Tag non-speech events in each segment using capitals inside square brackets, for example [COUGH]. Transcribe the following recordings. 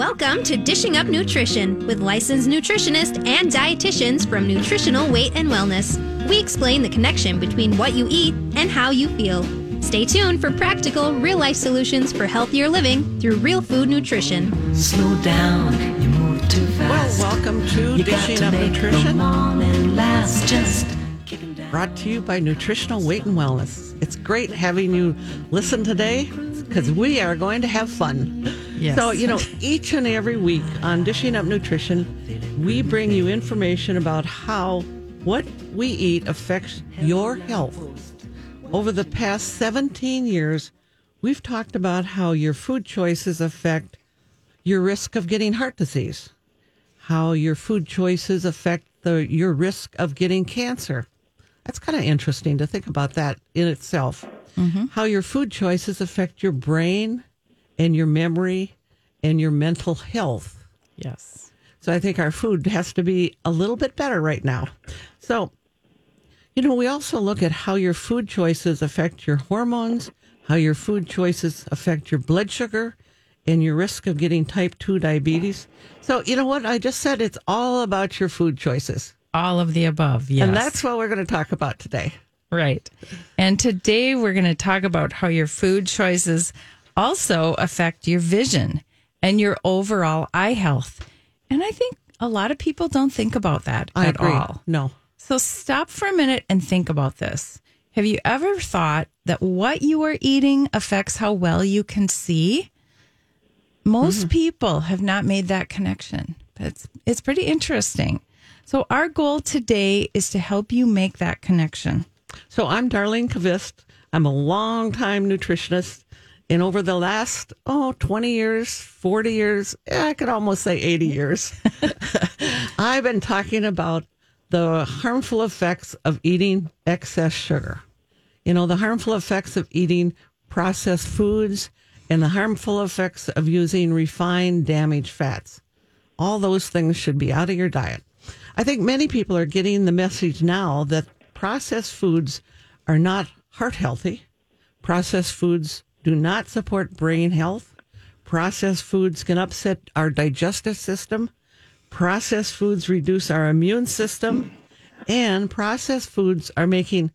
Welcome to Dishing Up Nutrition with licensed nutritionists and dietitians from Nutritional Weight and Wellness. We explain the connection between what you eat and how you feel. Stay tuned for practical, real life solutions for healthier living through real food nutrition. Slow down, you move too fast. Well, welcome to You got Dishing to Up make Nutrition. last. Just down. Brought to you by Nutritional Weight and Wellness. It's great having you listen today because we are going to have fun. Yes. So, you know, each and every week on Dishing Up Nutrition, we bring you information about how what we eat affects your health. Over the past 17 years, we've talked about how your food choices affect your risk of getting heart disease, how your food choices affect the your risk of getting cancer. That's kind of interesting to think about that in itself. Mm-hmm. How your food choices affect your brain and your memory and your mental health. Yes. So I think our food has to be a little bit better right now. So, you know, we also look at how your food choices affect your hormones, how your food choices affect your blood sugar, and your risk of getting type 2 diabetes. So, you know what? I just said it's all about your food choices. All of the above. Yes. And that's what we're going to talk about today. right. And today we're going to talk about how your food choices also affect your vision and your overall eye health. And I think a lot of people don't think about that I at agree. all. No. So stop for a minute and think about this. Have you ever thought that what you are eating affects how well you can see? Most mm-hmm. people have not made that connection. It's it's pretty interesting. So our goal today is to help you make that connection. So I'm Darlene Kvist. I'm a longtime nutritionist. And over the last, oh, 20 years, 40 years, I could almost say 80 years, [LAUGHS] I've been talking about the harmful effects of eating excess sugar. You know, the harmful effects of eating processed foods and the harmful effects of using refined, damaged fats. All those things should be out of your diet. I think many people are getting the message now that processed foods are not heart healthy. Processed foods do not support brain health. Processed foods can upset our digestive system. Processed foods reduce our immune system. And processed foods are making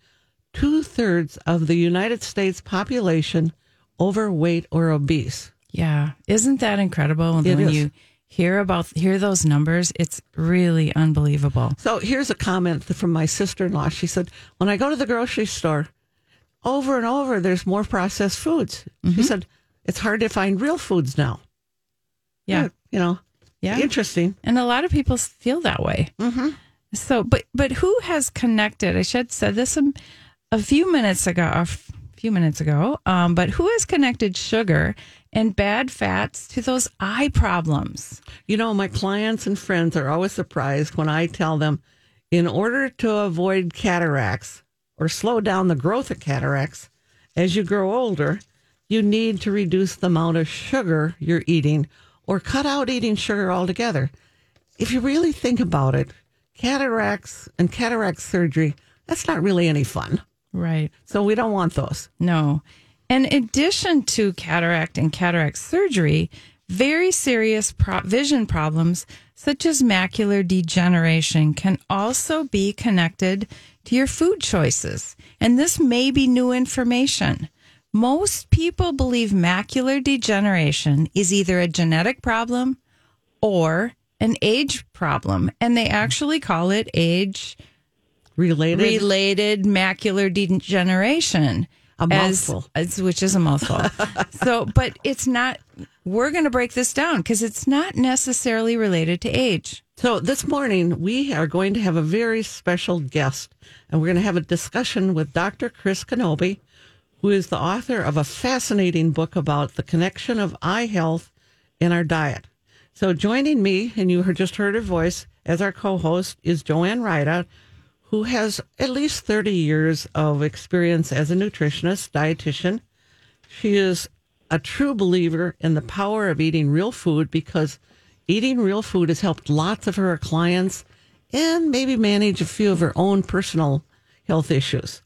two thirds of the United States population overweight or obese. Yeah, isn't that incredible? It when is. you hear about hear those numbers, it's really unbelievable. So here's a comment from my sister in law. She said, When I go to the grocery store, over and over, there's more processed foods. She said, It's hard to find real foods now. Yeah. You know, Yeah. interesting. And a lot of people feel that way. Mm-hmm. So, but but who has connected? I should said this a, a few minutes ago. A few minutes ago. Um, but who has connected sugar and bad fats to those eye problems? You know, my clients and friends are always surprised when I tell them in order to avoid cataracts or slow down the growth of cataracts as you grow older, you need to reduce the amount of sugar you're eating or cut out eating sugar altogether. If you really think about it, cataracts and cataract surgery, that's not really any fun. Right. So we don't want those. No. In addition to cataract and cataract surgery, very serious pro- vision problems such as macular degeneration can also be connected to your food choices. And this may be new information. Most people believe macular degeneration is either a genetic problem or an age problem, and they actually call it age Related. related macular degeneration. A as- mouthful. as- which is a mouthful. [LAUGHS] so, but it's not, we're going to break this down because it's not necessarily related to age. So this morning we are going to have a very special guest, and we're going to have a discussion with Dr. Chris Knobbe, who is the author of a fascinating book about the connection of eye health and our diet. So joining me, and you just heard her voice as our co-host, is Joanne Ridout, who has at least 30 years of experience as a nutritionist, dietitian. She is a true believer in the power of eating real food because eating real food has helped lots of her clients and maybe manage a few of her own personal health issues.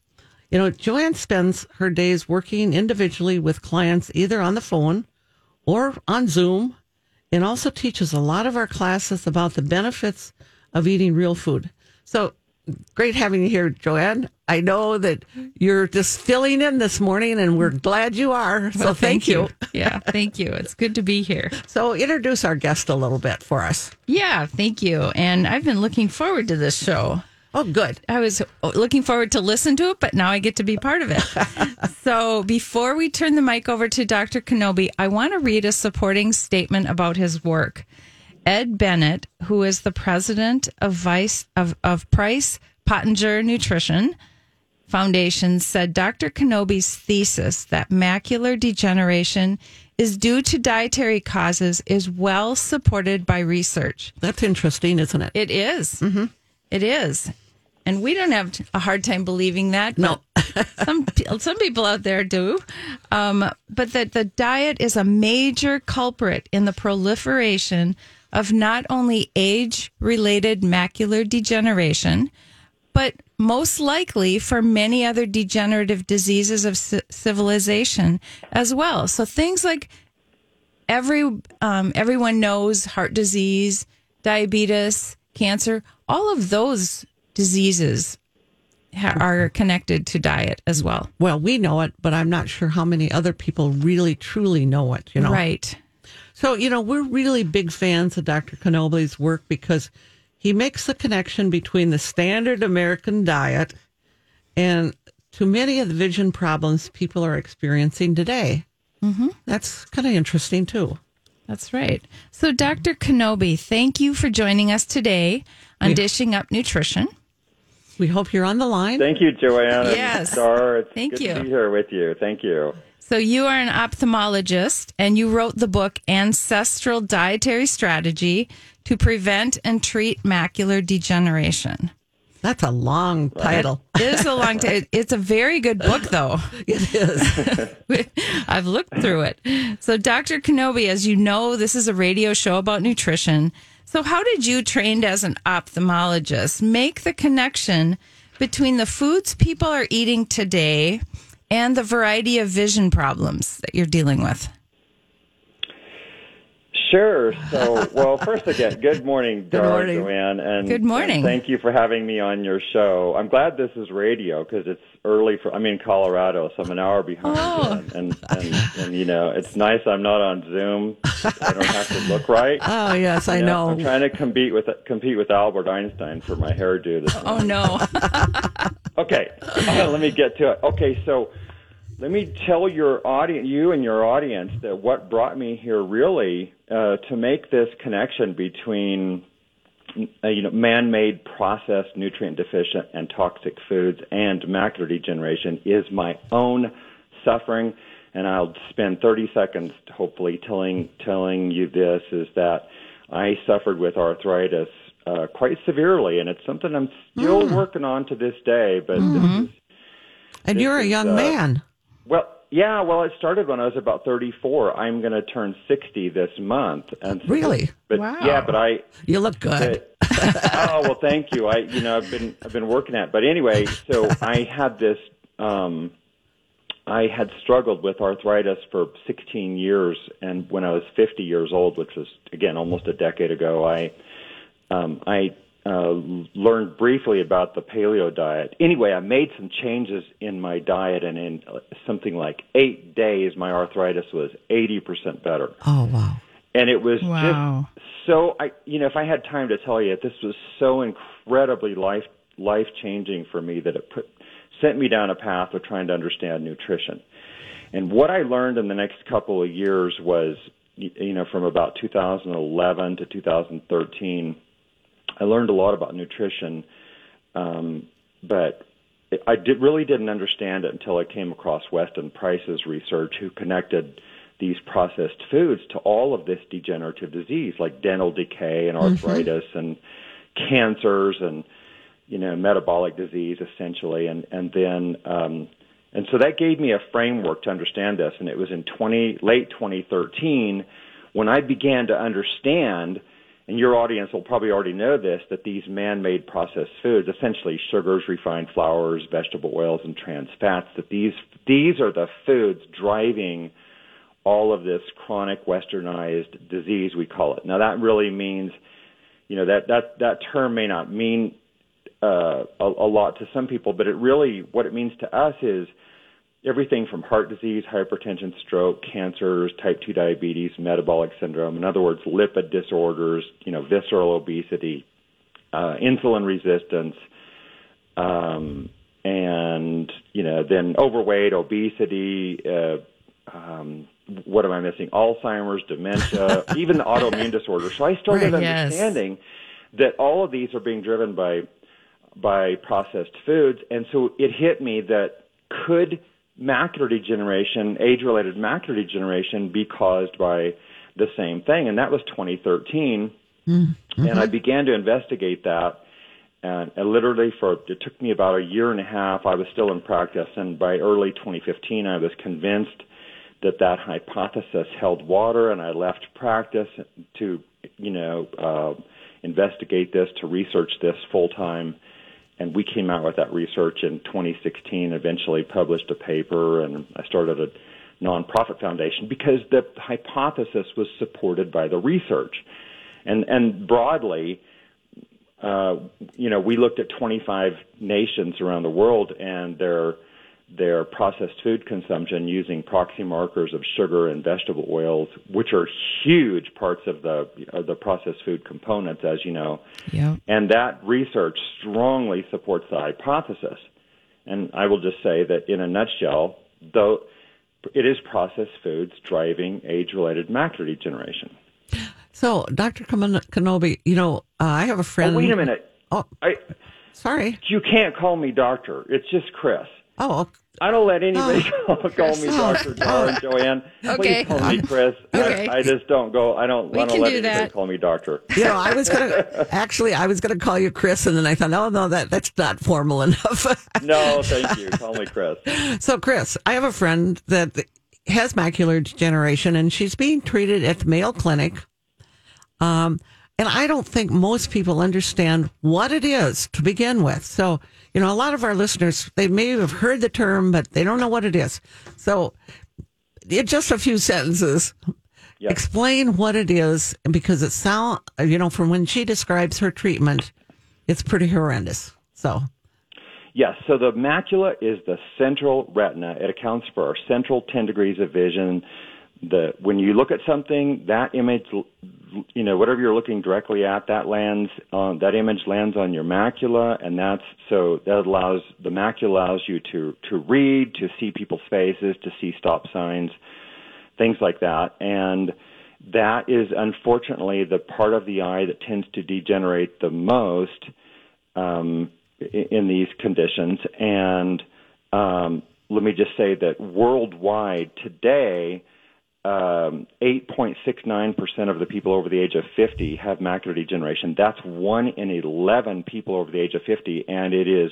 You know, Joanne spends her days working individually with clients either on the phone or on Zoom and also teaches a lot of our classes about the benefits of eating real food. So great having you here, Joanne. I know that you're just filling in this morning, and we're glad you are. So Well, thank, you. yeah, thank you. It's good to be here. [LAUGHS] So introduce our guest a little bit for us. Yeah, thank you. And I've been looking forward to this show. Oh, good. I was looking forward to listen to it, but now I get to be part of it. [LAUGHS] so before we turn the mic over to Dr. Knobbe, I want to read a supporting statement about his work. Ed Bennett, who is the president of Vice of, of Price Pottenger Nutrition Foundation, said Dr. Knobbe's thesis that macular degeneration is due to dietary causes is well supported by research. That's interesting, isn't it? It is. It is. And we don't have a hard time believing that. No. [LAUGHS] some some people out there do. Um, but that the diet is a major culprit in the proliferation of not only age related macular degeneration, but most likely for many other degenerative diseases of ci- civilization as well. So things like every um, everyone knows heart disease, diabetes, cancer, all of those diseases ha- are connected to diet as well. Well, we know it, but I'm not sure how many other people really truly know it, you know. Right. So, you know, we're really big fans of Dr. Knobbe's work because he makes the connection between the standard American diet and to many of the vision problems people are experiencing today. Mm-hmm. That's kind of interesting, too. That's right. So, Dr. Knobbe, thank you for joining us today on Dishing Up Nutrition. We hope you're on the line. Thank you, Joanne. and Yes. Star. It's Thank good you. to be here with you. Thank you. So, you are an ophthalmologist and you wrote the book Ancestral Dietary Strategy to Prevent and Treat Macular Degeneration. That's a long title. It is a long time. [LAUGHS] It's a very good book, though. It is. [LAUGHS] I've looked through it. So, Dr. Knobbe, as you know, this is a radio show about nutrition. So, how did you, trained as an ophthalmologist, make the connection between the foods people are eating today and the variety of vision problems that you're dealing with? Sure. So, well, first again, good morning, Dar, morning. Joanne, and Good morning. and thank you for having me on your show. I'm glad this is radio because it's early for. I'm in Colorado, so I'm an hour behind. Oh. you, and, and and you know, it's nice. I'm not on Zoom. I don't have to look right. [LAUGHS] Oh, yes, I You know. I'm trying to compete with compete with Albert Einstein for my hairdo this Oh, no. [LAUGHS] Okay, [LAUGHS] let me get to it. Okay, so let me tell your audience, you and your audience, that what brought me here really uh, to make this connection between uh, you know man-made, processed, nutrient-deficient, and toxic foods and macular degeneration is my own suffering. And I'll spend 30 seconds, hopefully, telling telling you this is that I suffered with arthritis uh, quite severely, and it's something I'm still working on to this day. But this is and you're a young uh, man. Well, yeah. Well, it started when I was about 34. I'm going to turn 60 this month, and so- Really? But Wow. yeah, but I. You look good. [LAUGHS] oh well, thank you. I, you know, I've been I've been working at. it. But anyway, so [LAUGHS] I had this. um I had struggled with arthritis for 16 years, and when I was 50 years old, which was again almost a decade ago, I um, I uh, learned briefly about the paleo diet. Anyway, I made some changes in my diet, and in uh, something like eight days, my arthritis was 80% better. Oh, wow. And it was Wow. just so I, you know, if I had time to tell you, this was so incredibly life life changing for me that it put sent me down a path of trying to understand nutrition. And what I learned in the next couple of years was, you know, from about 2011 to 2013, I learned a lot about nutrition, um, but I did, really didn't understand it until I came across Weston Price's research, who connected these processed foods to all of this degenerative disease, like dental decay and arthritis and cancers and you know metabolic disease, essentially, and and then. Um, and so that gave me a framework to understand this, and it was in 20, late 2013 when I began to understand and your audience will probably already know this, that these man-made processed foods, essentially sugars, refined flours, vegetable oils, and trans fats, that these these are the foods driving all of this chronic westernized disease we call it. Now that really means, you know, that that that term may not mean uh, a, a lot to some people, but it really what it means to us is everything from heart disease, hypertension, stroke, cancers, type 2 diabetes, metabolic syndrome, in other words, lipid disorders, you know, visceral obesity, uh, insulin resistance, um, and, you know, then overweight, obesity, uh, um, what am I missing? Alzheimer's, dementia, [LAUGHS] even the autoimmune disorders. So I started Right, yes. understanding that all of these are being driven by by processed foods, and so it hit me that could macular degeneration, age-related macular degeneration, be caused by the same thing? And that was 2013, and I began to investigate that. And, and literally, for it took me about a year and a half. I was still in practice, and by early 2015, I was convinced that that hypothesis held water, and I left practice to, you know, uh, investigate this, to research this full time. And we came out with that research in 2016. Eventually, published a paper, and I started a nonprofit foundation because the hypothesis was supported by the research. And and broadly, uh, you know, we looked at 25 nations around the world and their their processed food consumption using proxy markers of sugar and vegetable oils, which are huge parts of the of the processed food components, as you know. Yep. And that research strongly supports the hypothesis. And I will just say that in a nutshell, though it is processed foods driving age-related macular degeneration. So, Dr. Knobbe, you know, uh, I have a friend. Oh, wait a minute. Oh, I, sorry. you can't call me doctor. It's just Chris. Oh, I don't let anybody Oh, [LAUGHS] call, call me Chris. Doctor John, Joanne. Okay. Please call me Chris. [LAUGHS] Okay. I, I just don't go. I don't. We I don't can let do anybody that. call me doctor. [LAUGHS] you know, I was gonna actually, I was gonna call you Chris, and then I thought, oh no, that that's not formal enough. No, thank you. Call me Chris. so, Chris, I have a friend that has macular degeneration, and she's being treated at the Mayo Clinic. Um, and I don't think most people understand what it is to begin with. So, you know, a lot of our listeners, they may have heard the term, but they don't know what it is. So, in just a few sentences, Yep. explain what it is, because it sound, you know, from when she describes her treatment, it's pretty horrendous. So, Yes, so the macula is the central retina. It accounts for our central 10 degrees of vision. The when you look at something, that image, you know, whatever you're looking directly at, that lands on that image lands on your macula, and that's so that allows the macula allows you to to read, to see people's faces, to see stop signs, things like that, and that is unfortunately the part of the eye that tends to degenerate the most um, in these conditions. And um, let me just say that worldwide today, um, 8.69% of the people over the age of 50 have macular degeneration. That's one in 11 people over the age of 50, and it is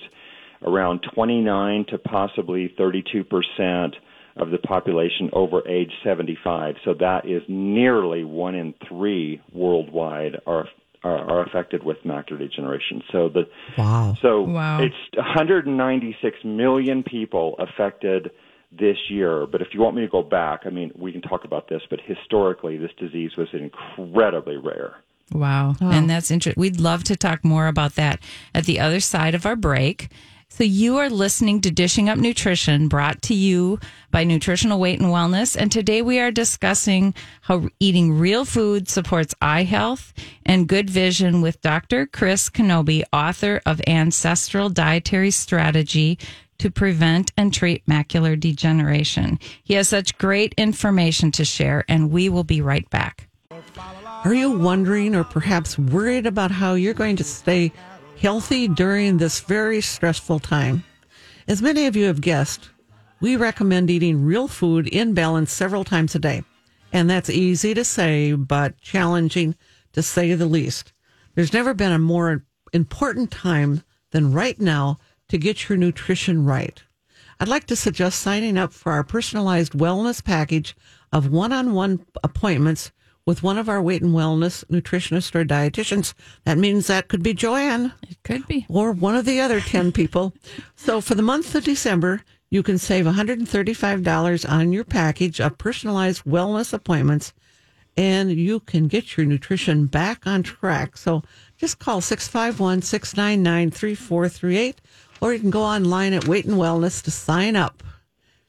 around 29 to possibly 32% of the population over age 75. So that is nearly one in three worldwide are are, are affected with macular degeneration. So the wow. so Wow. it's 196 million people affected this year. But if you want me to go back, I mean, we can talk about this. But historically, this disease was incredibly rare. Wow. And that's interesting. We'd love to talk more about that at the other side of our break. So you are listening to Dishing Up Nutrition brought to you by Nutritional Weight and Wellness. And today we are discussing how eating real food supports eye health and good vision with Dr. Chris Knobbe, author of Ancestral Dietary Strategy to prevent and treat macular degeneration. He has such great information to share and we will be right back. Are you wondering or perhaps worried about how you're going to stay healthy during this very stressful time? As many of you have guessed, we recommend eating real food in balance several times a day. And that's easy to say, but challenging to say the least. There's never been a more important time than right now to get your nutrition right. I'd like to suggest signing up for our personalized wellness package of one on one appointments with one of our weight and wellness nutritionists or dietitians. That means that could be Joanne It could be. or one of the other 10 [LAUGHS] people. So for the month of December, You can save $135 on your package of personalized wellness appointments and you can get your nutrition back on track. So just call 651 699 3438 or you can go online at Weight and Wellness to sign up.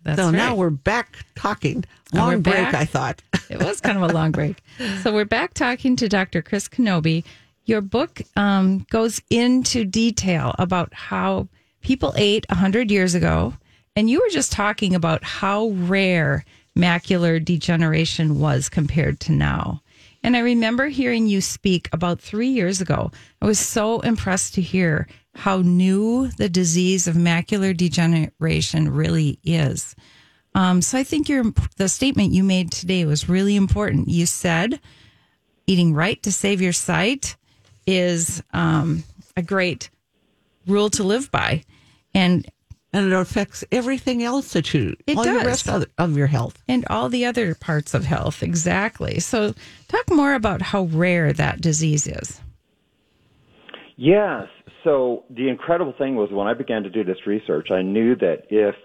That's so now we're back talking. Long break, back? I thought. it was kind of a long break. [LAUGHS] So we're back talking to Dr. Chris Knobbe. Your book um, goes into detail about how people ate 100 years ago. And you were just talking about how rare macular degeneration was compared to now. And I remember hearing you speak about three years ago. I was so impressed to hear how new the disease of macular degeneration really is. Um, so I think your the statement you made today was really important. You said eating right to save your sight is um, a great rule to live by, and And it affects everything else that you, It all the does. rest of, of your health. and all the other parts of health. Exactly. So talk more about how rare that disease is. Yes. So the incredible thing was when I began to do this research, I knew that if,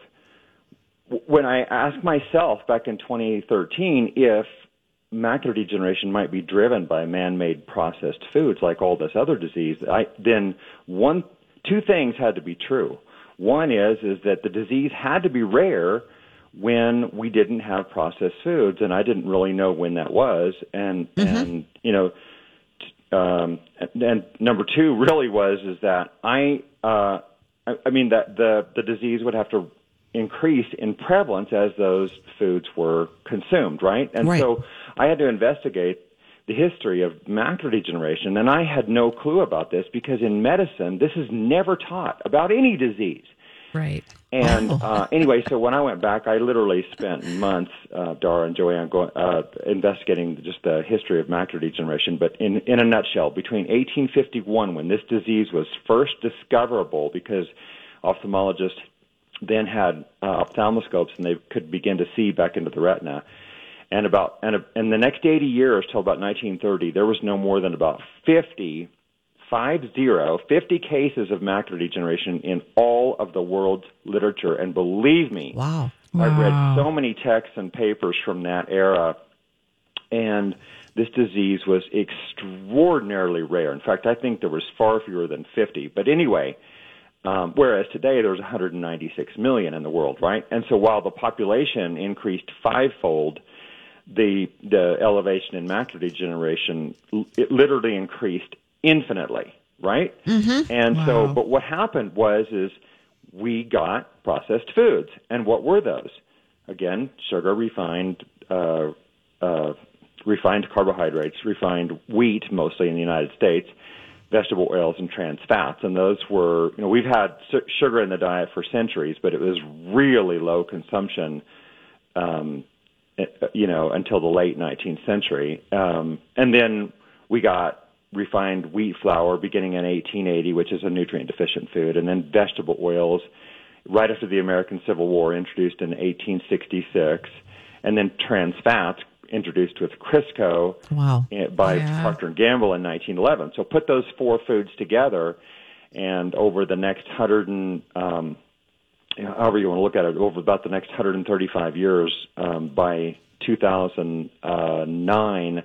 when I asked myself back in 2013 if macular degeneration might be driven by man-made processed foods like all this other disease, I, then one, two things had to be true. One is is that the disease had to be rare when we didn't have processed foods, and I didn't really know when that was, and mm-hmm. and you know um, and number two really was is that I, uh, I, I mean that the the disease would have to increase in prevalence as those foods were consumed, right? And Right. so I had to investigate the history of macular degeneration, and I had no clue about this because in medicine this is never taught about any disease. Right. And [LAUGHS] uh, anyway, so when I went back, I literally spent months, uh, Dara and Joanne, going, uh, investigating just the history of macular degeneration. But in, in a nutshell, between 1851, when this disease was first discoverable, because ophthalmologists then had uh, ophthalmoscopes and they could begin to see back into the retina, and about and, and the next 80 years till about 1930, there was no more than about 50 five zero, 50 cases of macular degeneration in all of the world's literature. And believe me, Wow. I read so many texts and papers from that era, and this disease was extraordinarily rare. In fact, I think there was far fewer than 50. But anyway, um, whereas today there's 196 million in the world, right? And so while the population increased fivefold, the the elevation in macular degeneration it literally increased infinitely, right? Mm-hmm. And so, but what happened was is we got processed foods, and what were those? Again, sugar, refined, uh, uh, refined carbohydrates, refined wheat, mostly in the United States, vegetable oils, and trans fats. And those were, you know, we've had su- sugar in the diet for centuries, but it was really low consumption. Um, uh, you know, until the late 19th century. Um, and then we got refined wheat flour beginning in 1880, which is a nutrient deficient food, and then vegetable oils right after the American Civil War, introduced in 1866, and then trans fats introduced with Crisco Wow. eh, by Yeah. Procter and Gamble in 1911. So put those four foods together, and over the next hundred and um, you know, however you want to look at it, over about the next 135 years, um, by 2009,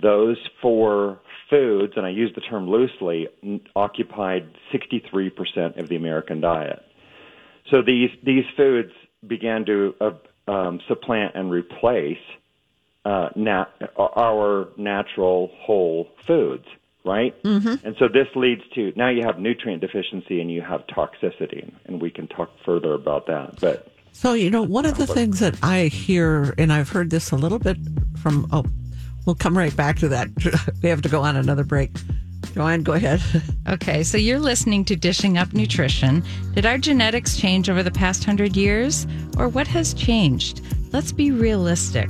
those four foods, and I use the term loosely, n- occupied 63% of the American diet. So these these foods began to uh, um, supplant and replace uh, nat- our natural whole foods, right? Mm-hmm. And so this leads to now you have nutrient deficiency and you have toxicity, and we can talk further about that. But So, you know, one of the things that I hear, and I've heard this a little bit from, oh, we'll come right back to that. [LAUGHS] we have to go on another break. Joanne, go ahead. [LAUGHS] Okay, so you're listening to Dishing Up Nutrition. Did our genetics change over the past hundred years, or what has changed? Let's be realistic.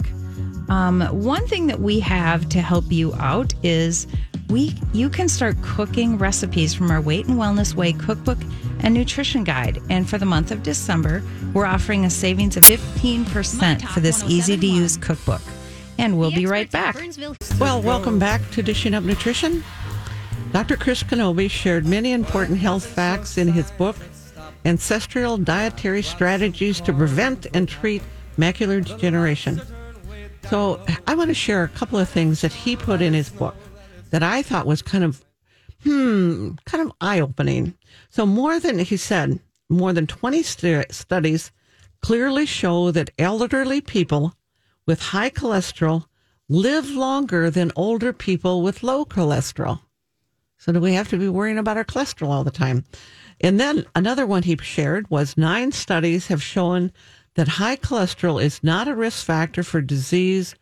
Um, one thing that we have to help you out is we you can start cooking recipes from our Weight and Wellness Way cookbook and nutrition guide. And for the month of December, we're offering a savings of 15% for this easy to use cookbook. And we'll The be right back. Well, welcome back to Dishing Up Nutrition. Dr. Chris Knobbe shared many important health facts in his book, ancestral dietary strategies to prevent and treat macular degeneration. So I want to share a couple of things that he put in his book that I thought was kind of, hmm, kind of eye opening. So more than, he said, more than 20 stu- studies clearly show that elderly people with high cholesterol live longer than older people with low cholesterol. So do we have to be worrying about our cholesterol all the time? And then another one he shared was nine studies have shown that high cholesterol is not a risk factor for disease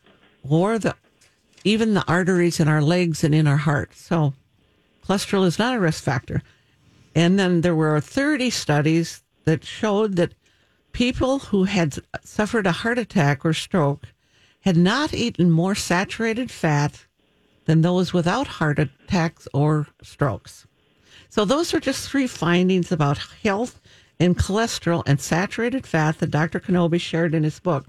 or the even the arteries in our legs and in our heart. So cholesterol is not a risk factor. And then there were 30 studies that showed that people who had suffered a heart attack or stroke had not eaten more saturated fat than those without heart attacks or strokes. So those are just three findings about health and cholesterol and saturated fat that Dr. Knobbe shared in his book.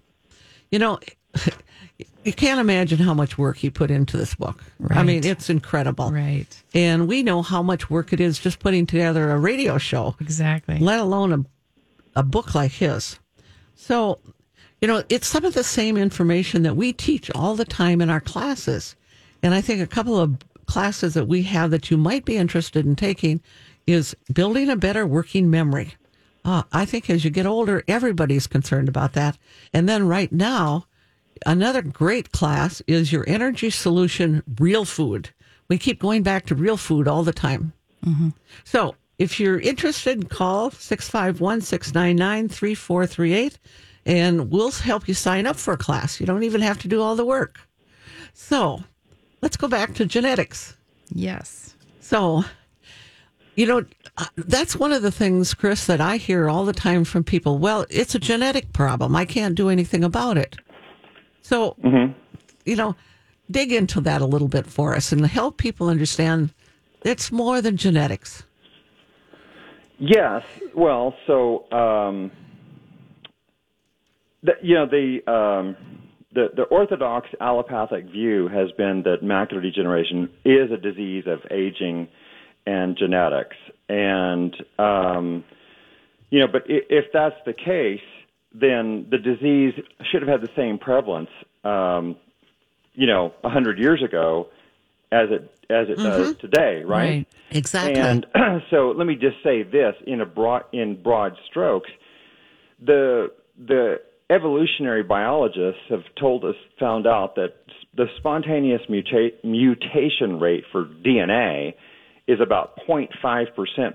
You know, [LAUGHS] you can't imagine how much work he put into this book. Right. I mean, it's incredible. Right. And we know how much work it is just putting together a radio show, Exactly. let alone a, a book like his. So, you know, it's some of the same information that we teach all the time in our classes. And I think a couple of classes that we have that you might be interested in taking is building a better working memory. Uh, I think as you get older, everybody's concerned about that. And then right now, another great class is your energy solution real food. We keep going back to real food all the time. So if you're interested, call 651 699 3438 and we'll help you sign up for a class. You don't even have to do all the work. So let's go back to genetics. Yes. So, you know, uh, that's one of the things, Chris, that I hear all the time from people. Well, it's a genetic problem. I can't do anything about it. So, you know, dig into that a little bit for us and help people understand it's more than genetics. Yes. Well, so um, the, you know the um, the the orthodox allopathic view has been that macular degeneration is a disease of aging and genetics, and um, you know, but if that's the case, then the disease should have had the same prevalence, um, you know, a hundred years ago as it as it does today, right? Right. Exactly. And [CLEARS THROAT] so let me just say this in a broad in broad strokes, the the evolutionary biologists have told us found out that the spontaneous muta- mutation rate for DNA is about 0.5%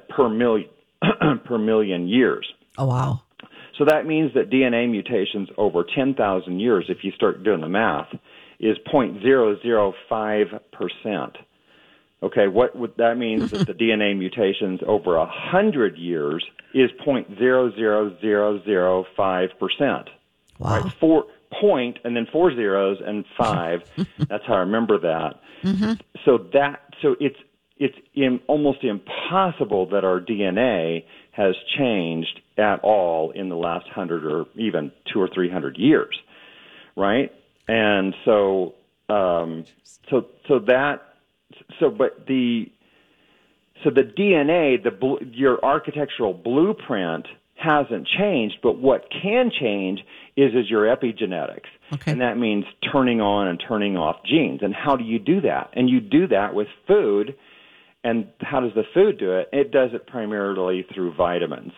per million [CLEARS THROAT] per million years. oh, wow. So that means that DNA mutations over 10,000 years, if you start doing the math, is 0.005%. Okay, what would that means that the [LAUGHS] DNA mutations over a hundred years is 0.00005%. Wow. Right, four point and then four zeros and five. [LAUGHS] That's how I remember that. So that so it's it's in, almost impossible that our DNA has changed at all in the last hundred or even two or three hundred years, right? And so um, so so that so but the so the DNA, the bl- your architectural blueprint hasn't changed, but what can change is is your epigenetics, Okay. and that means turning on and turning off genes. And how do you do that? And you do that with food. And how does the food do it? It does it primarily through vitamins.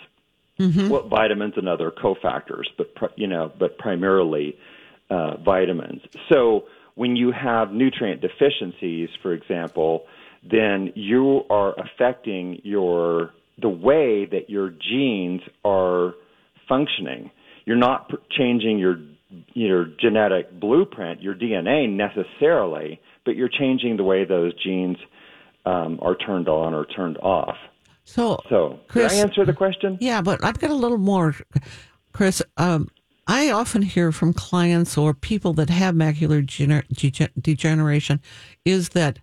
Well, vitamins and other cofactors, but you know, but primarily uh, vitamins. So when you have nutrient deficiencies, for example, then you are affecting your the way that your genes are functioning. You're not pr- changing your your genetic blueprint, your DNA necessarily, but you're changing the way those genes um, are turned on or turned off. So, So, Chris, did I answer the question? Yeah, but I've got a little more, Chris. Um, I often hear from clients or people that have macular gener- degeneration is that,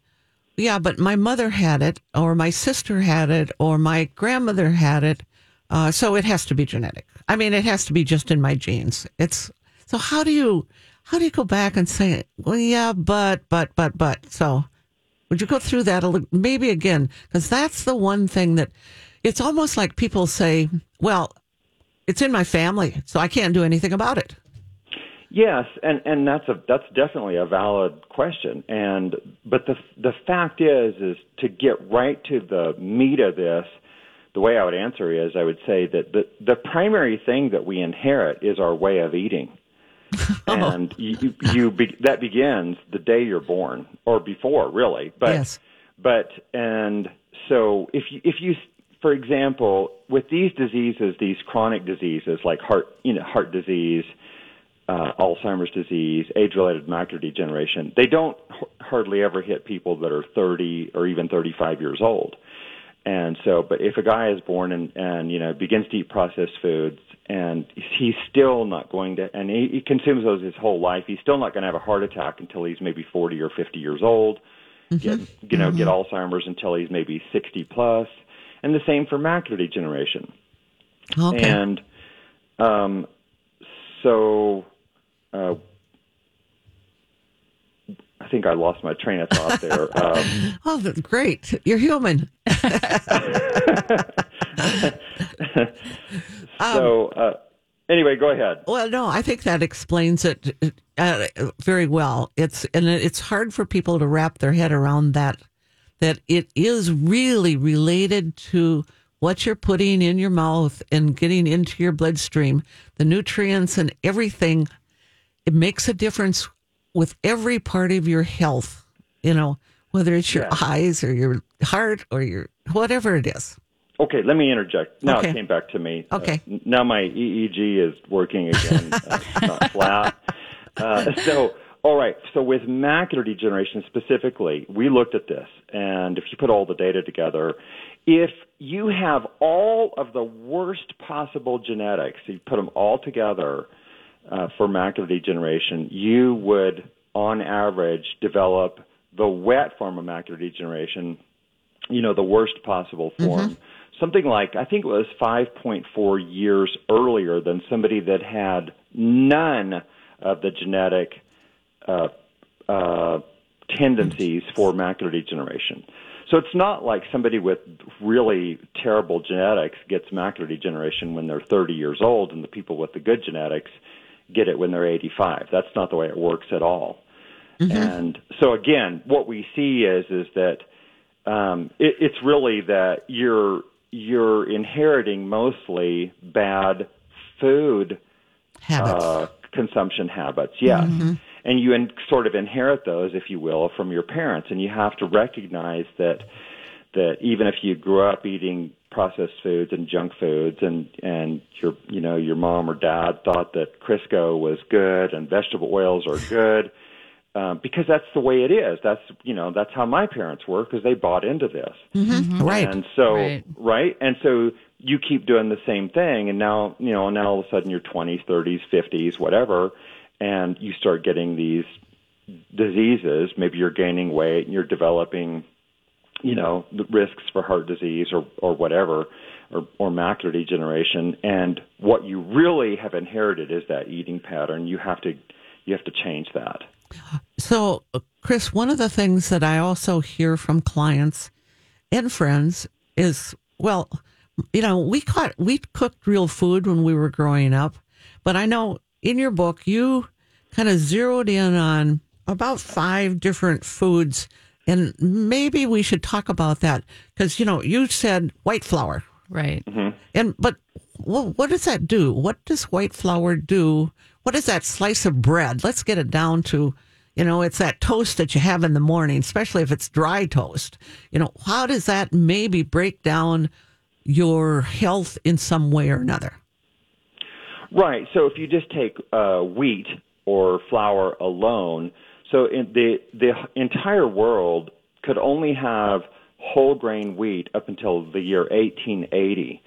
yeah, but my mother had it, or my sister had it, or my grandmother had it, uh, so it has to be genetic. I mean, it has to be just in my genes. It's so. How do you how do you go back and say, well, yeah, but but but but so? Would you go through that maybe again? Because that's the one thing that, it's almost like people say, well, it's in my family, so I can't do anything about it. Yes, and and that's a that's definitely a valid question. And but the the fact is is to get right to the meat of this, the way I would answer is I would say that the the primary thing that we inherit is our way of eating. [LAUGHS] Oh. and you, you be, that begins the day you're born or before really but Yes. but and so if you if you for example with these diseases these chronic diseases like heart you know heart disease uh, Alzheimer's disease, age-related macular degeneration, they don't h- hardly ever hit people that are 30 or even 35 years old. And so, but if a guy is born and, and you know begins to eat processed foods, and he's still not going to, and he, he consumes those his whole life, he's still not going to have a heart attack until he's maybe 40 or 50 years old. Get you know get Alzheimer's until he's maybe 60 plus, and the same for macular degeneration. Okay. And um, so uh, I think I lost my train of thought there. [LAUGHS] Um, oh, that's great. You're human. [LAUGHS] [LAUGHS] so uh, anyway, go ahead. Well, no, I think that explains it uh, very well. It's and it's hard for people to wrap their head around that. That it is really related to what you're putting in your mouth and getting into your bloodstream, the nutrients and everything. It makes a difference with every part of your health. You know, whether it's your Yeah. eyes or your heart or your whatever it is. Okay, let me interject. Now Okay. it came back to me. Okay. Uh, now my EEG is working again. [LAUGHS] uh, it's not flat. Uh, so, all right. So with macular degeneration specifically, we looked at this, and if you put all the data together, if you have all of the worst possible genetics, you put them all together uh, for macular degeneration, you would, on average, develop the wet form of macular degeneration you know, the worst possible form. Something like, I think it was 5.4 years earlier than somebody that had none of the genetic uh, uh, tendencies for macular degeneration. So it's not like somebody with really terrible genetics gets macular degeneration when they're 30 years old, and the people with the good genetics get it when they're 85. That's not the way it works at all. And so again, what we see is is that um, it, it's really that you're you're inheriting mostly bad food Habits. uh, consumption habits. Yes. And you in, sort of inherit those, if you will, from your parents, and you have to recognize that that even if you grew up eating processed foods and junk foods, and and your you know your mom or dad thought that Crisco was good and vegetable oils are good. [LAUGHS] Um, because that's the way it is. That's you know that's how my parents were because they bought into this. right. And so, Right. right. And so you keep doing the same thing, and now, you know, now all of a sudden you're 20s, 30s, 50s, whatever, and you start getting these diseases. Maybe you're gaining weight and you're developing, you know, the risks for heart disease or, or whatever, or, or macular degeneration. And what you really have inherited is that eating pattern. You have to, you have to change that. So, Chris, one of the things that I also hear from clients and friends is, well, you know, we caught we cooked real food when we were growing up, but I know in your book you kind of zeroed in on about five different foods, and maybe we should talk about that because you know you said white flour, Right. and but what, what does that do? What does white flour do? What is that slice of bread? Let's get it down to, you know, it's that toast that you have in the morning, especially if it's dry toast. You know, how does that maybe break down your health in some way or another? Right. So if you just take uh, wheat or flour alone, so in the the entire world could only have whole grain wheat up until the year 1880.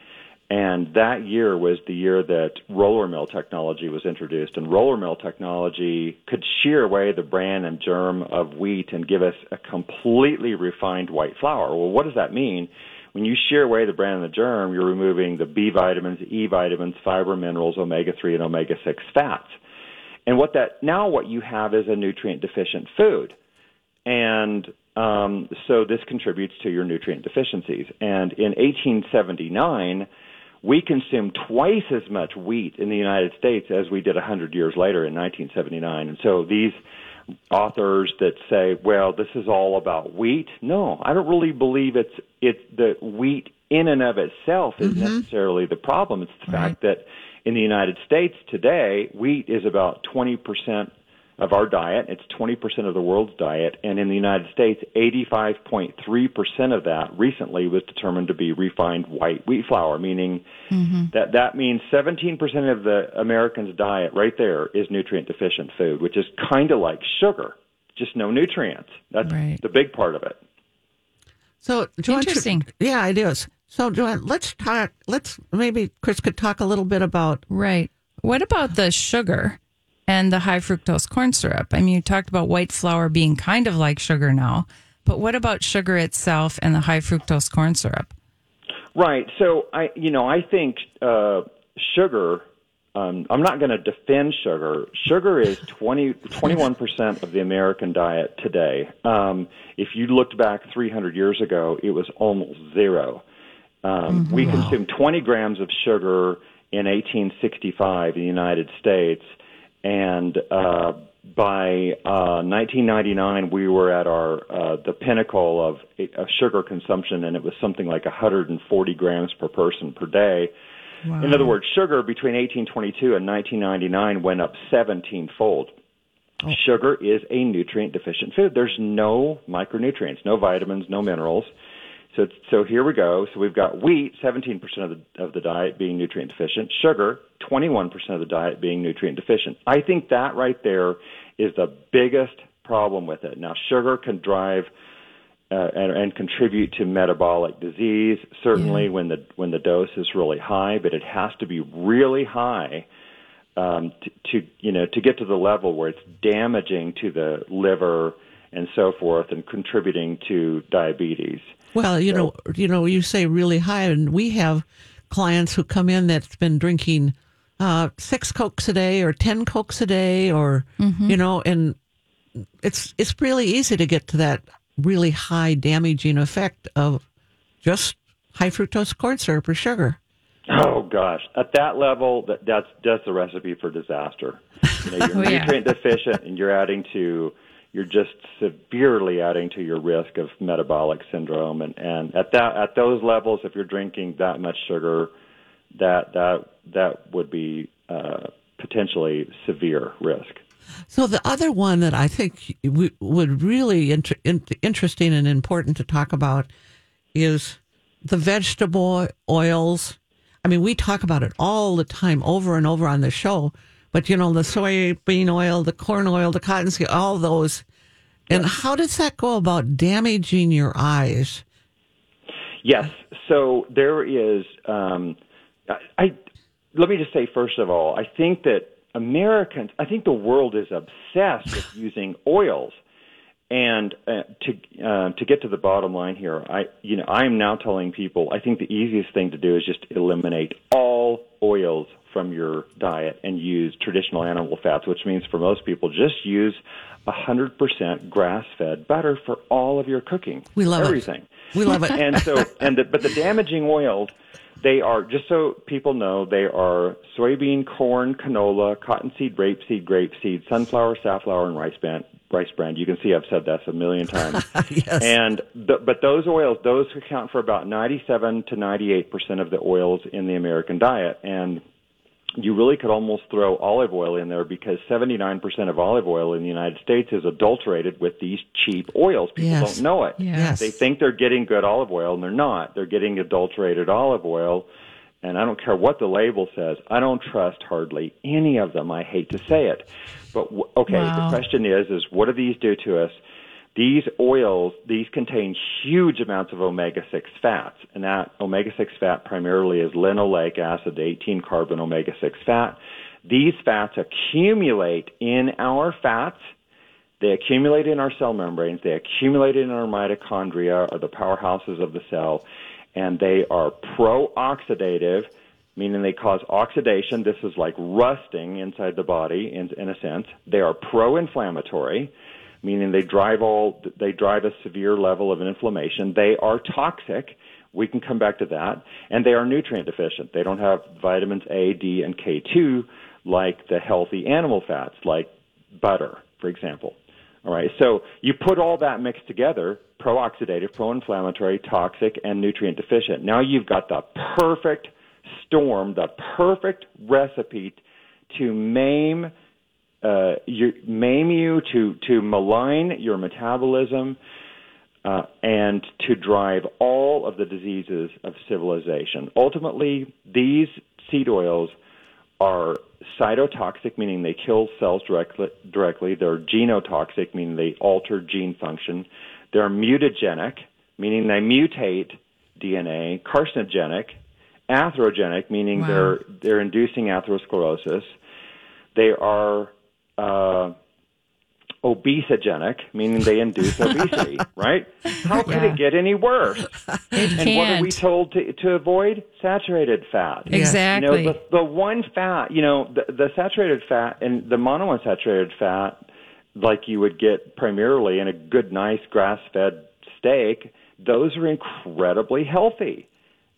And that year was the year that roller mill technology was introduced. And roller mill technology could shear away the bran and germ of wheat and give us a completely refined white flour. Well, what does that mean? When you shear away the bran and the germ, you're removing the B vitamins, E vitamins, fiber minerals, omega 3, and omega 6 fats. And what that now what you have is a nutrient deficient food. And Um, so this contributes to your nutrient deficiencies. And in 1879, we consumed twice as much wheat in the United States as we did 100 years later in 1979. And so these authors that say, well, this is all about wheat. No, I don't really believe it's it's the wheat in and of itself is necessarily the problem. It's the fact that in the United States today, wheat is about 20% of our diet. It's 20% of the world's diet. And in the United States, 85.3% of that recently was determined to be refined white wheat flour, meaning mm-hmm. that that means 17% of the American's diet right there is nutrient deficient food, which is kind of like sugar, just no nutrients. That's Right. the big part of it. So, JoAnn, Interesting. yeah, it is. So, JoAnn, let's talk. Let's maybe Chris could talk a little bit about. Right. What about the sugar and the high fructose corn syrup? I mean, you talked about white flour being kind of like sugar now, but what about sugar itself and the high fructose corn syrup? Right. So I, you know, I think uh, sugar. Um, I'm not going to defend sugar. Sugar is 20, 21% of the American diet today. Um, if you looked back 300 years ago, it was almost zero. Um, We consumed 20 grams of sugar in 1865 in the United States, and uh, by uh, 1999 we were at our uh, the pinnacle of, of sugar consumption, and it was something like 140 grams per person per day. In other words, sugar between 1822 and 1999 went up 17 fold. Sugar is a nutrient deficient food. There's no micronutrients, no vitamins, no minerals. So, so here we go. So we've got wheat, 17% of the, of the diet being nutrient deficient. Sugar, 21% of the diet being nutrient deficient. I think that right there is the biggest problem with it. Now, sugar can drive uh, and, and contribute to metabolic disease. Certainly, when the when the dose is really high, but it has to be really high um, to, to you know to get to the level where it's damaging to the liver and so forth, and contributing to diabetes. Well, you know, you know, you say really high, and we have clients who come in that's been drinking uh, six cokes a day or ten cokes a day, or you know, and it's it's really easy to get to that really high damaging effect of just high fructose corn syrup or sugar. Oh gosh, at that level, that, that's that's a recipe for disaster. You know, you're [LAUGHS] Oh, yeah. nutrient deficient, and you're adding to, you're just severely adding to your risk of metabolic syndrome. And and at that at those levels, if you're drinking that much sugar, that that that would be uh, potentially severe risk. So the other one that I think would really inter, in, interesting and important to talk about is the vegetable oils. I mean, we talk about it all the time, over and over on the show. But you know, the soybean oil, the corn oil, the cottonseed, all those. And how does that go about damaging your eyes? Yes. So there is. Um, I, I let me just say first of all, I think that Americans, I think the world is obsessed with [SIGHS] using oils. And uh, to uh, to get to the bottom line here, I you know I am now telling people I think the easiest thing to do is just eliminate all oils from your diet and use traditional animal fats, which means for most people just use 100% grass-fed butter for all of your cooking. We love it. everything. We love it. and so [LAUGHS] and the, but the damaging oils they are just so people know they are soybean corn canola cottonseed rapeseed grapeseed sunflower safflower and rice bran rice bran you can see i've said that a million times [LAUGHS] Yes. and the, but those oils those account for about 97 to 98 percent of the oils in the american diet and you really could almost throw olive oil in there because 79% of olive oil in the United States is adulterated with these cheap oils. People Yes. don't know it. Yes. They think they're getting good olive oil and they're not. They're getting adulterated olive oil. And I don't care what the label says. I don't trust hardly any of them. I hate to say it. But w- okay, Wow. the question is is what do these do to us? These oils, these contain huge amounts of omega-6 fats, and that omega-6 fat primarily is linoleic acid, 18-carbon omega-6 fat. These fats accumulate in our fats. They accumulate in our cell membranes. They accumulate in our mitochondria, or the powerhouses of the cell, and they are pro-oxidative, meaning they cause oxidation. This is like rusting inside the body, in, in a sense. They are pro-inflammatory. Meaning they drive all they drive a severe level of inflammation. They are toxic. We can come back to that, and they are nutrient deficient. They don't have vitamins A, D, and K2 like the healthy animal fats, like butter, for example. All right, so you put all that mixed together pro-oxidative, pro-inflammatory, toxic, and nutrient deficient. Now you've got the perfect storm, the perfect recipe to maim uh, you, maim you, to to malign your metabolism, uh, and to drive all of the diseases of civilization. Ultimately, these seed oils are cytotoxic, meaning they kill cells directly. directly. They're genotoxic, meaning they alter gene function. They're mutagenic, meaning they mutate DNA. Carcinogenic, atherogenic, meaning Wow. they're they're inducing atherosclerosis. They are uh, obesogenic, meaning they induce [LAUGHS] obesity. Right? How could Yeah. it get any worse? It And what are we told to, to avoid? Saturated fat. Exactly. You know, the, the one fat, you know, the, the saturated fat and the monounsaturated fat, like you would get primarily in a good, nice grass fed steak, those are incredibly healthy.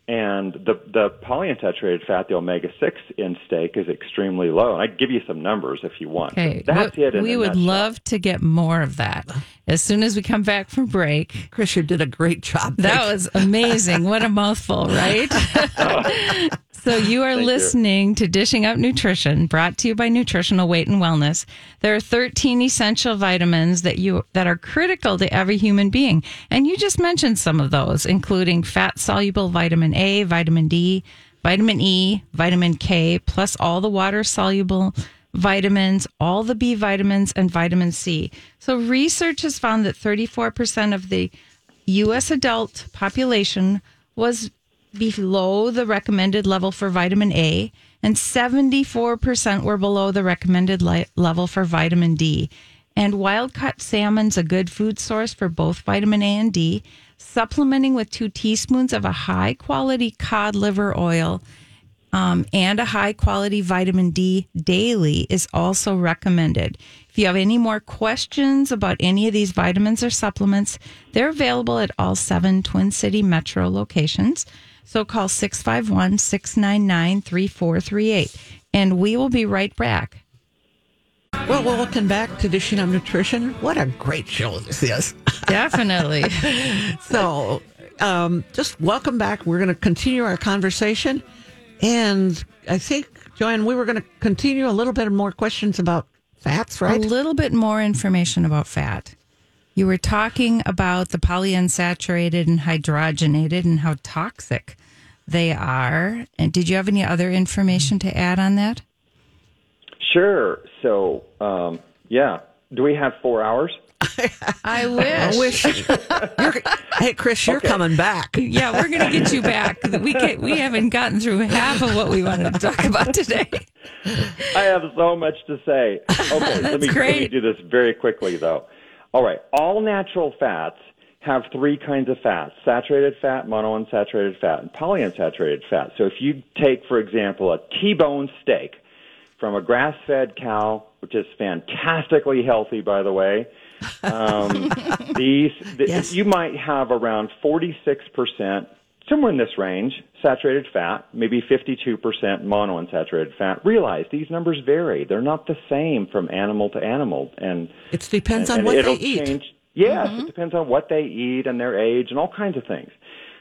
And the, the polyunsaturated fat, the omega 6 in steak, is extremely low. And I'd give you some numbers if you want. Okay, But That's we, it. We would nutshell. love to get more of that as soon as we come back from break. Chris, you did a great job. That was amazing. What a mouthful, right? [LAUGHS] [LAUGHS] so you are [LAUGHS] Thank you. listening to Dishing Up Nutrition, brought to you by Nutritional Weight and Wellness. There are 13 essential vitamins that you that are critical to every human being, and you just mentioned some of those, including fat soluble vitamin A, vitamin D, vitamin E, vitamin K, plus all the water soluble vitamins, all the B vitamins, and vitamin C. So research has found that 34% of the U.S. adult population was below the recommended level for vitamin A, and 74% were below the recommended li- level for vitamin D. And wild caught salmon's a good food source for both vitamin A and D. Supplementing with two teaspoons of a high quality cod liver oil um, and a high quality vitamin D daily is also recommended. If you have any more questions about any of these vitamins or supplements, they're available at all seven Twin City Metro locations. So call 651 699 3438 and we will be right back. Well, welcome back to Dishing Up Nutrition. What a great show this is. [LAUGHS] Definitely. [LAUGHS] So, um, just welcome back. We're going to continue our conversation. And I think, JoAnn, we were going to continue a little bit more questions about fats, right? A little bit more information about fat. You were talking about the polyunsaturated and hydrogenated and how toxic they are. And did you have any other information to add on that? Sure. So, um, yeah. Do we have four hours? [LAUGHS] I wish. I wish. You're, hey, Chris, you're coming back. Yeah, we're going to get you back. We can, we haven't gotten through half of what we wanted to talk about today. I have so much to say. Okay, [LAUGHS] let me, let me do this very quickly, though. All right, all natural fats have three kinds of fats saturated fat, monounsaturated fat, and polyunsaturated fat. So if you take, for example, a T bone steak from a grass fed cow, which is fantastically healthy, by the way, um, [LAUGHS] these, th- Yes. you might have around 46%, somewhere in this range, saturated fat, maybe 52% monounsaturated fat. Realize these numbers vary. They're not the same from animal to animal. And It depends and- on and what they eat. Change. Yes, it mm-hmm. depends on what they eat and their age and all kinds of things.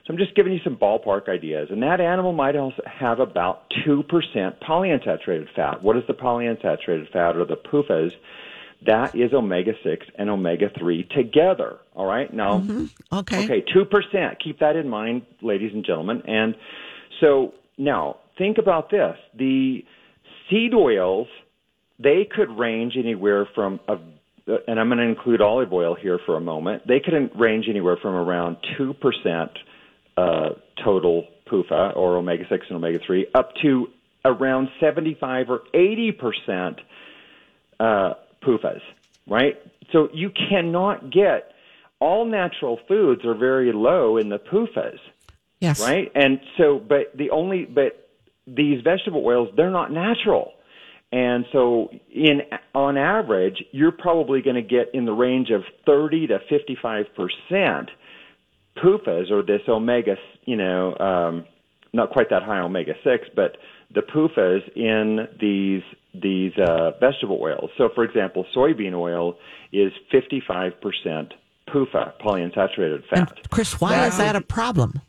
So I'm just giving you some ballpark ideas. And that animal might also have about 2% polyunsaturated fat. What is the polyunsaturated fat or the PUFAs? That is omega 6 and omega 3 together. All right? Now, Okay. Okay, 2%. Keep that in mind, ladies and gentlemen. And so now think about this. The seed oils, they could range anywhere from, a, and I'm going to include olive oil here for a moment, they could range anywhere from around 2% uh, total PUFA or omega 6 and omega 3 up to around 75 or 80% uh, PUFAs, right? So you cannot get all natural foods are very low in the PUFAs, Yes. right? And so, but the only, but these vegetable oils, they're not natural. And so, in on average, you're probably going to get in the range of 30 to 55 percent PUFAs or this omega, you know, um, not quite that high omega six, but the PUFAs in these these uh, vegetable oils. So, for example, soybean oil is 55 percent PUFA, polyunsaturated And fat. Chris, why is that a problem?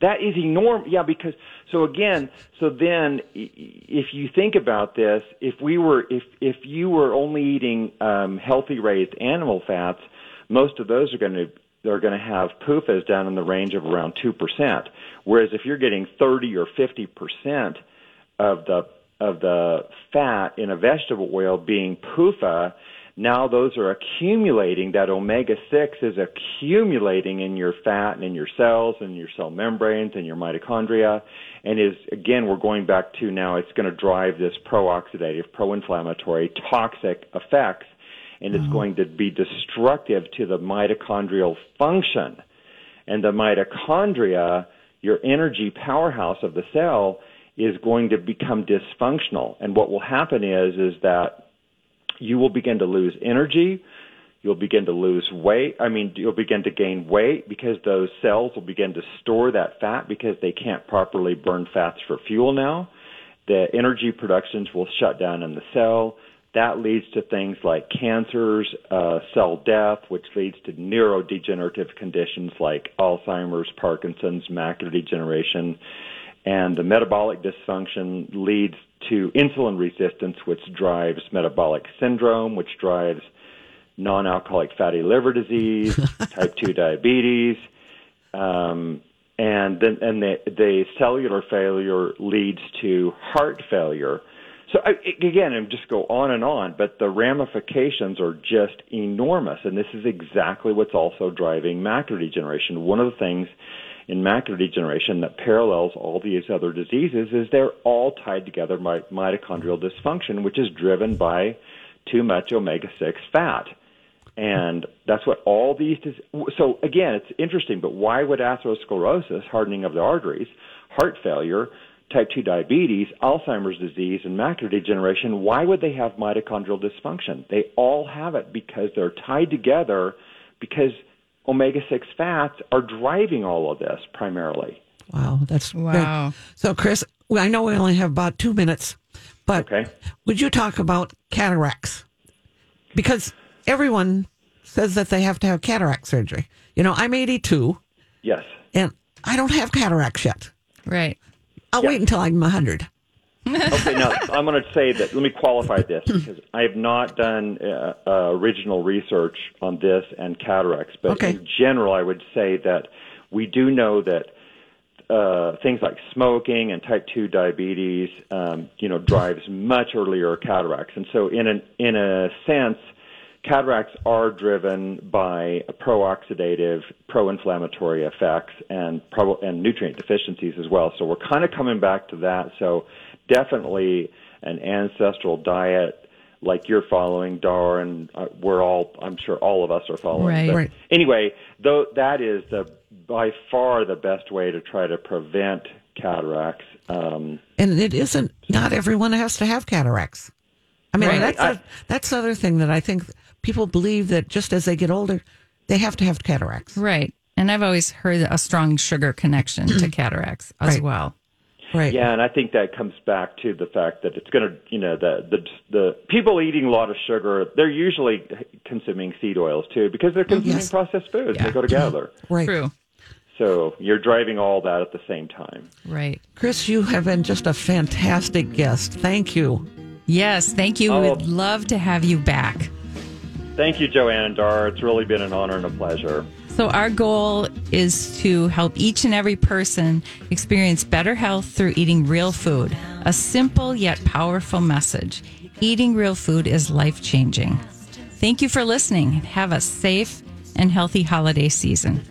That is enormous. Yeah, because so again, so then if you think about this, if we were if if you were only eating um, healthy raised animal fats, most of those are going to they're going to have PUFAs down in the range of around two percent. Whereas if you're getting thirty or fifty percent of the of the fat in a vegetable oil being PUFA, now those are accumulating. That omega six is accumulating in your fat and in your cells and your cell membranes and your mitochondria, and is again we're going back to now it's going to drive this pro-oxidative, pro-inflammatory, toxic effects, and it's mm-hmm. going to be destructive to the mitochondrial function. And the mitochondria, your energy powerhouse of the cell, is going to become dysfunctional. And what will happen is is that you will begin to lose energy. You'll begin to lose weight. I mean, you'll begin to gain weight because those cells will begin to store that fat because they can't properly burn fats for fuel now. The energy productions will shut down in the cell. That leads to things like cancers, uh, cell death, which leads to neurodegenerative conditions like Alzheimer's, Parkinson's, macular degeneration. And the metabolic dysfunction leads to insulin resistance, which drives metabolic syndrome, which drives non-alcoholic fatty liver disease, [LAUGHS] type 2 diabetes, um, and then and the, the cellular failure leads to heart failure. So again, I, again, and just go on and on, but the ramifications are just enormous, and this is exactly what's also driving macular degeneration. One of the things in macular degeneration that parallels all these other diseases is they're all tied together by mitochondrial dysfunction, which is driven by too much omega six fat. And that's what all these. Dis- so again, it's interesting. But why would atherosclerosis, hardening of the arteries, heart failure, type two diabetes, Alzheimer's disease, and macular degeneration? Why would they have mitochondrial dysfunction? They all have it because they're tied together. Because omega six fats are driving all of this primarily. Wow, that's Wow. great. So, Chris, I know we only have about two minutes, but Okay. would you talk about cataracts? Because everyone says that they have to have cataract surgery. You know, I'm 82 Yes. and I don't have cataracts yet. Right. I'll wait until I'm 100. Okay, now I'm going to say that. Let me qualify this [LAUGHS] because I have not done uh, uh, original research on this and cataracts, but Okay. in general, I would say that we do know that uh, things like smoking and type two diabetes, um, you know, drives much earlier cataracts, and so in an in a sense, cataracts are driven by pro-oxidative, pro-inflammatory effects and pro- and nutrient deficiencies as well. So we're kind of coming back to that. So definitely an ancestral diet like you're following, Dar, and uh, we're all, I'm sure all of us are following. Right. But Right. Anyway, though that is the by far the best way to try to prevent cataracts. Um, And it isn't, not everyone has to have cataracts. I mean, Right. that's, I- a, that's the other thing that I think people believe that just as they get older, they have to have cataracts. Right. And I've always heard a strong sugar connection to [CLEARS THROAT] cataracts as Right. well. Right. Yeah, and I think that comes back to the fact that it's going to, you know, the the the people eating a lot of sugar, they're usually consuming seed oils too because they're consuming Yes. processed foods. Yeah. They go together. Right. True. So you're driving all that at the same time. Right. Chris, you have been just a fantastic guest. Thank you. Yes. Thank you. Oh. We'd love to have you back. Thank you, JoAnn and Dar. It's really been an honor and a pleasure. So, our goal is to help each and every person experience better health through eating real food. A simple yet powerful message. Eating real food is life changing. Thank you for listening. Have a safe and healthy holiday season.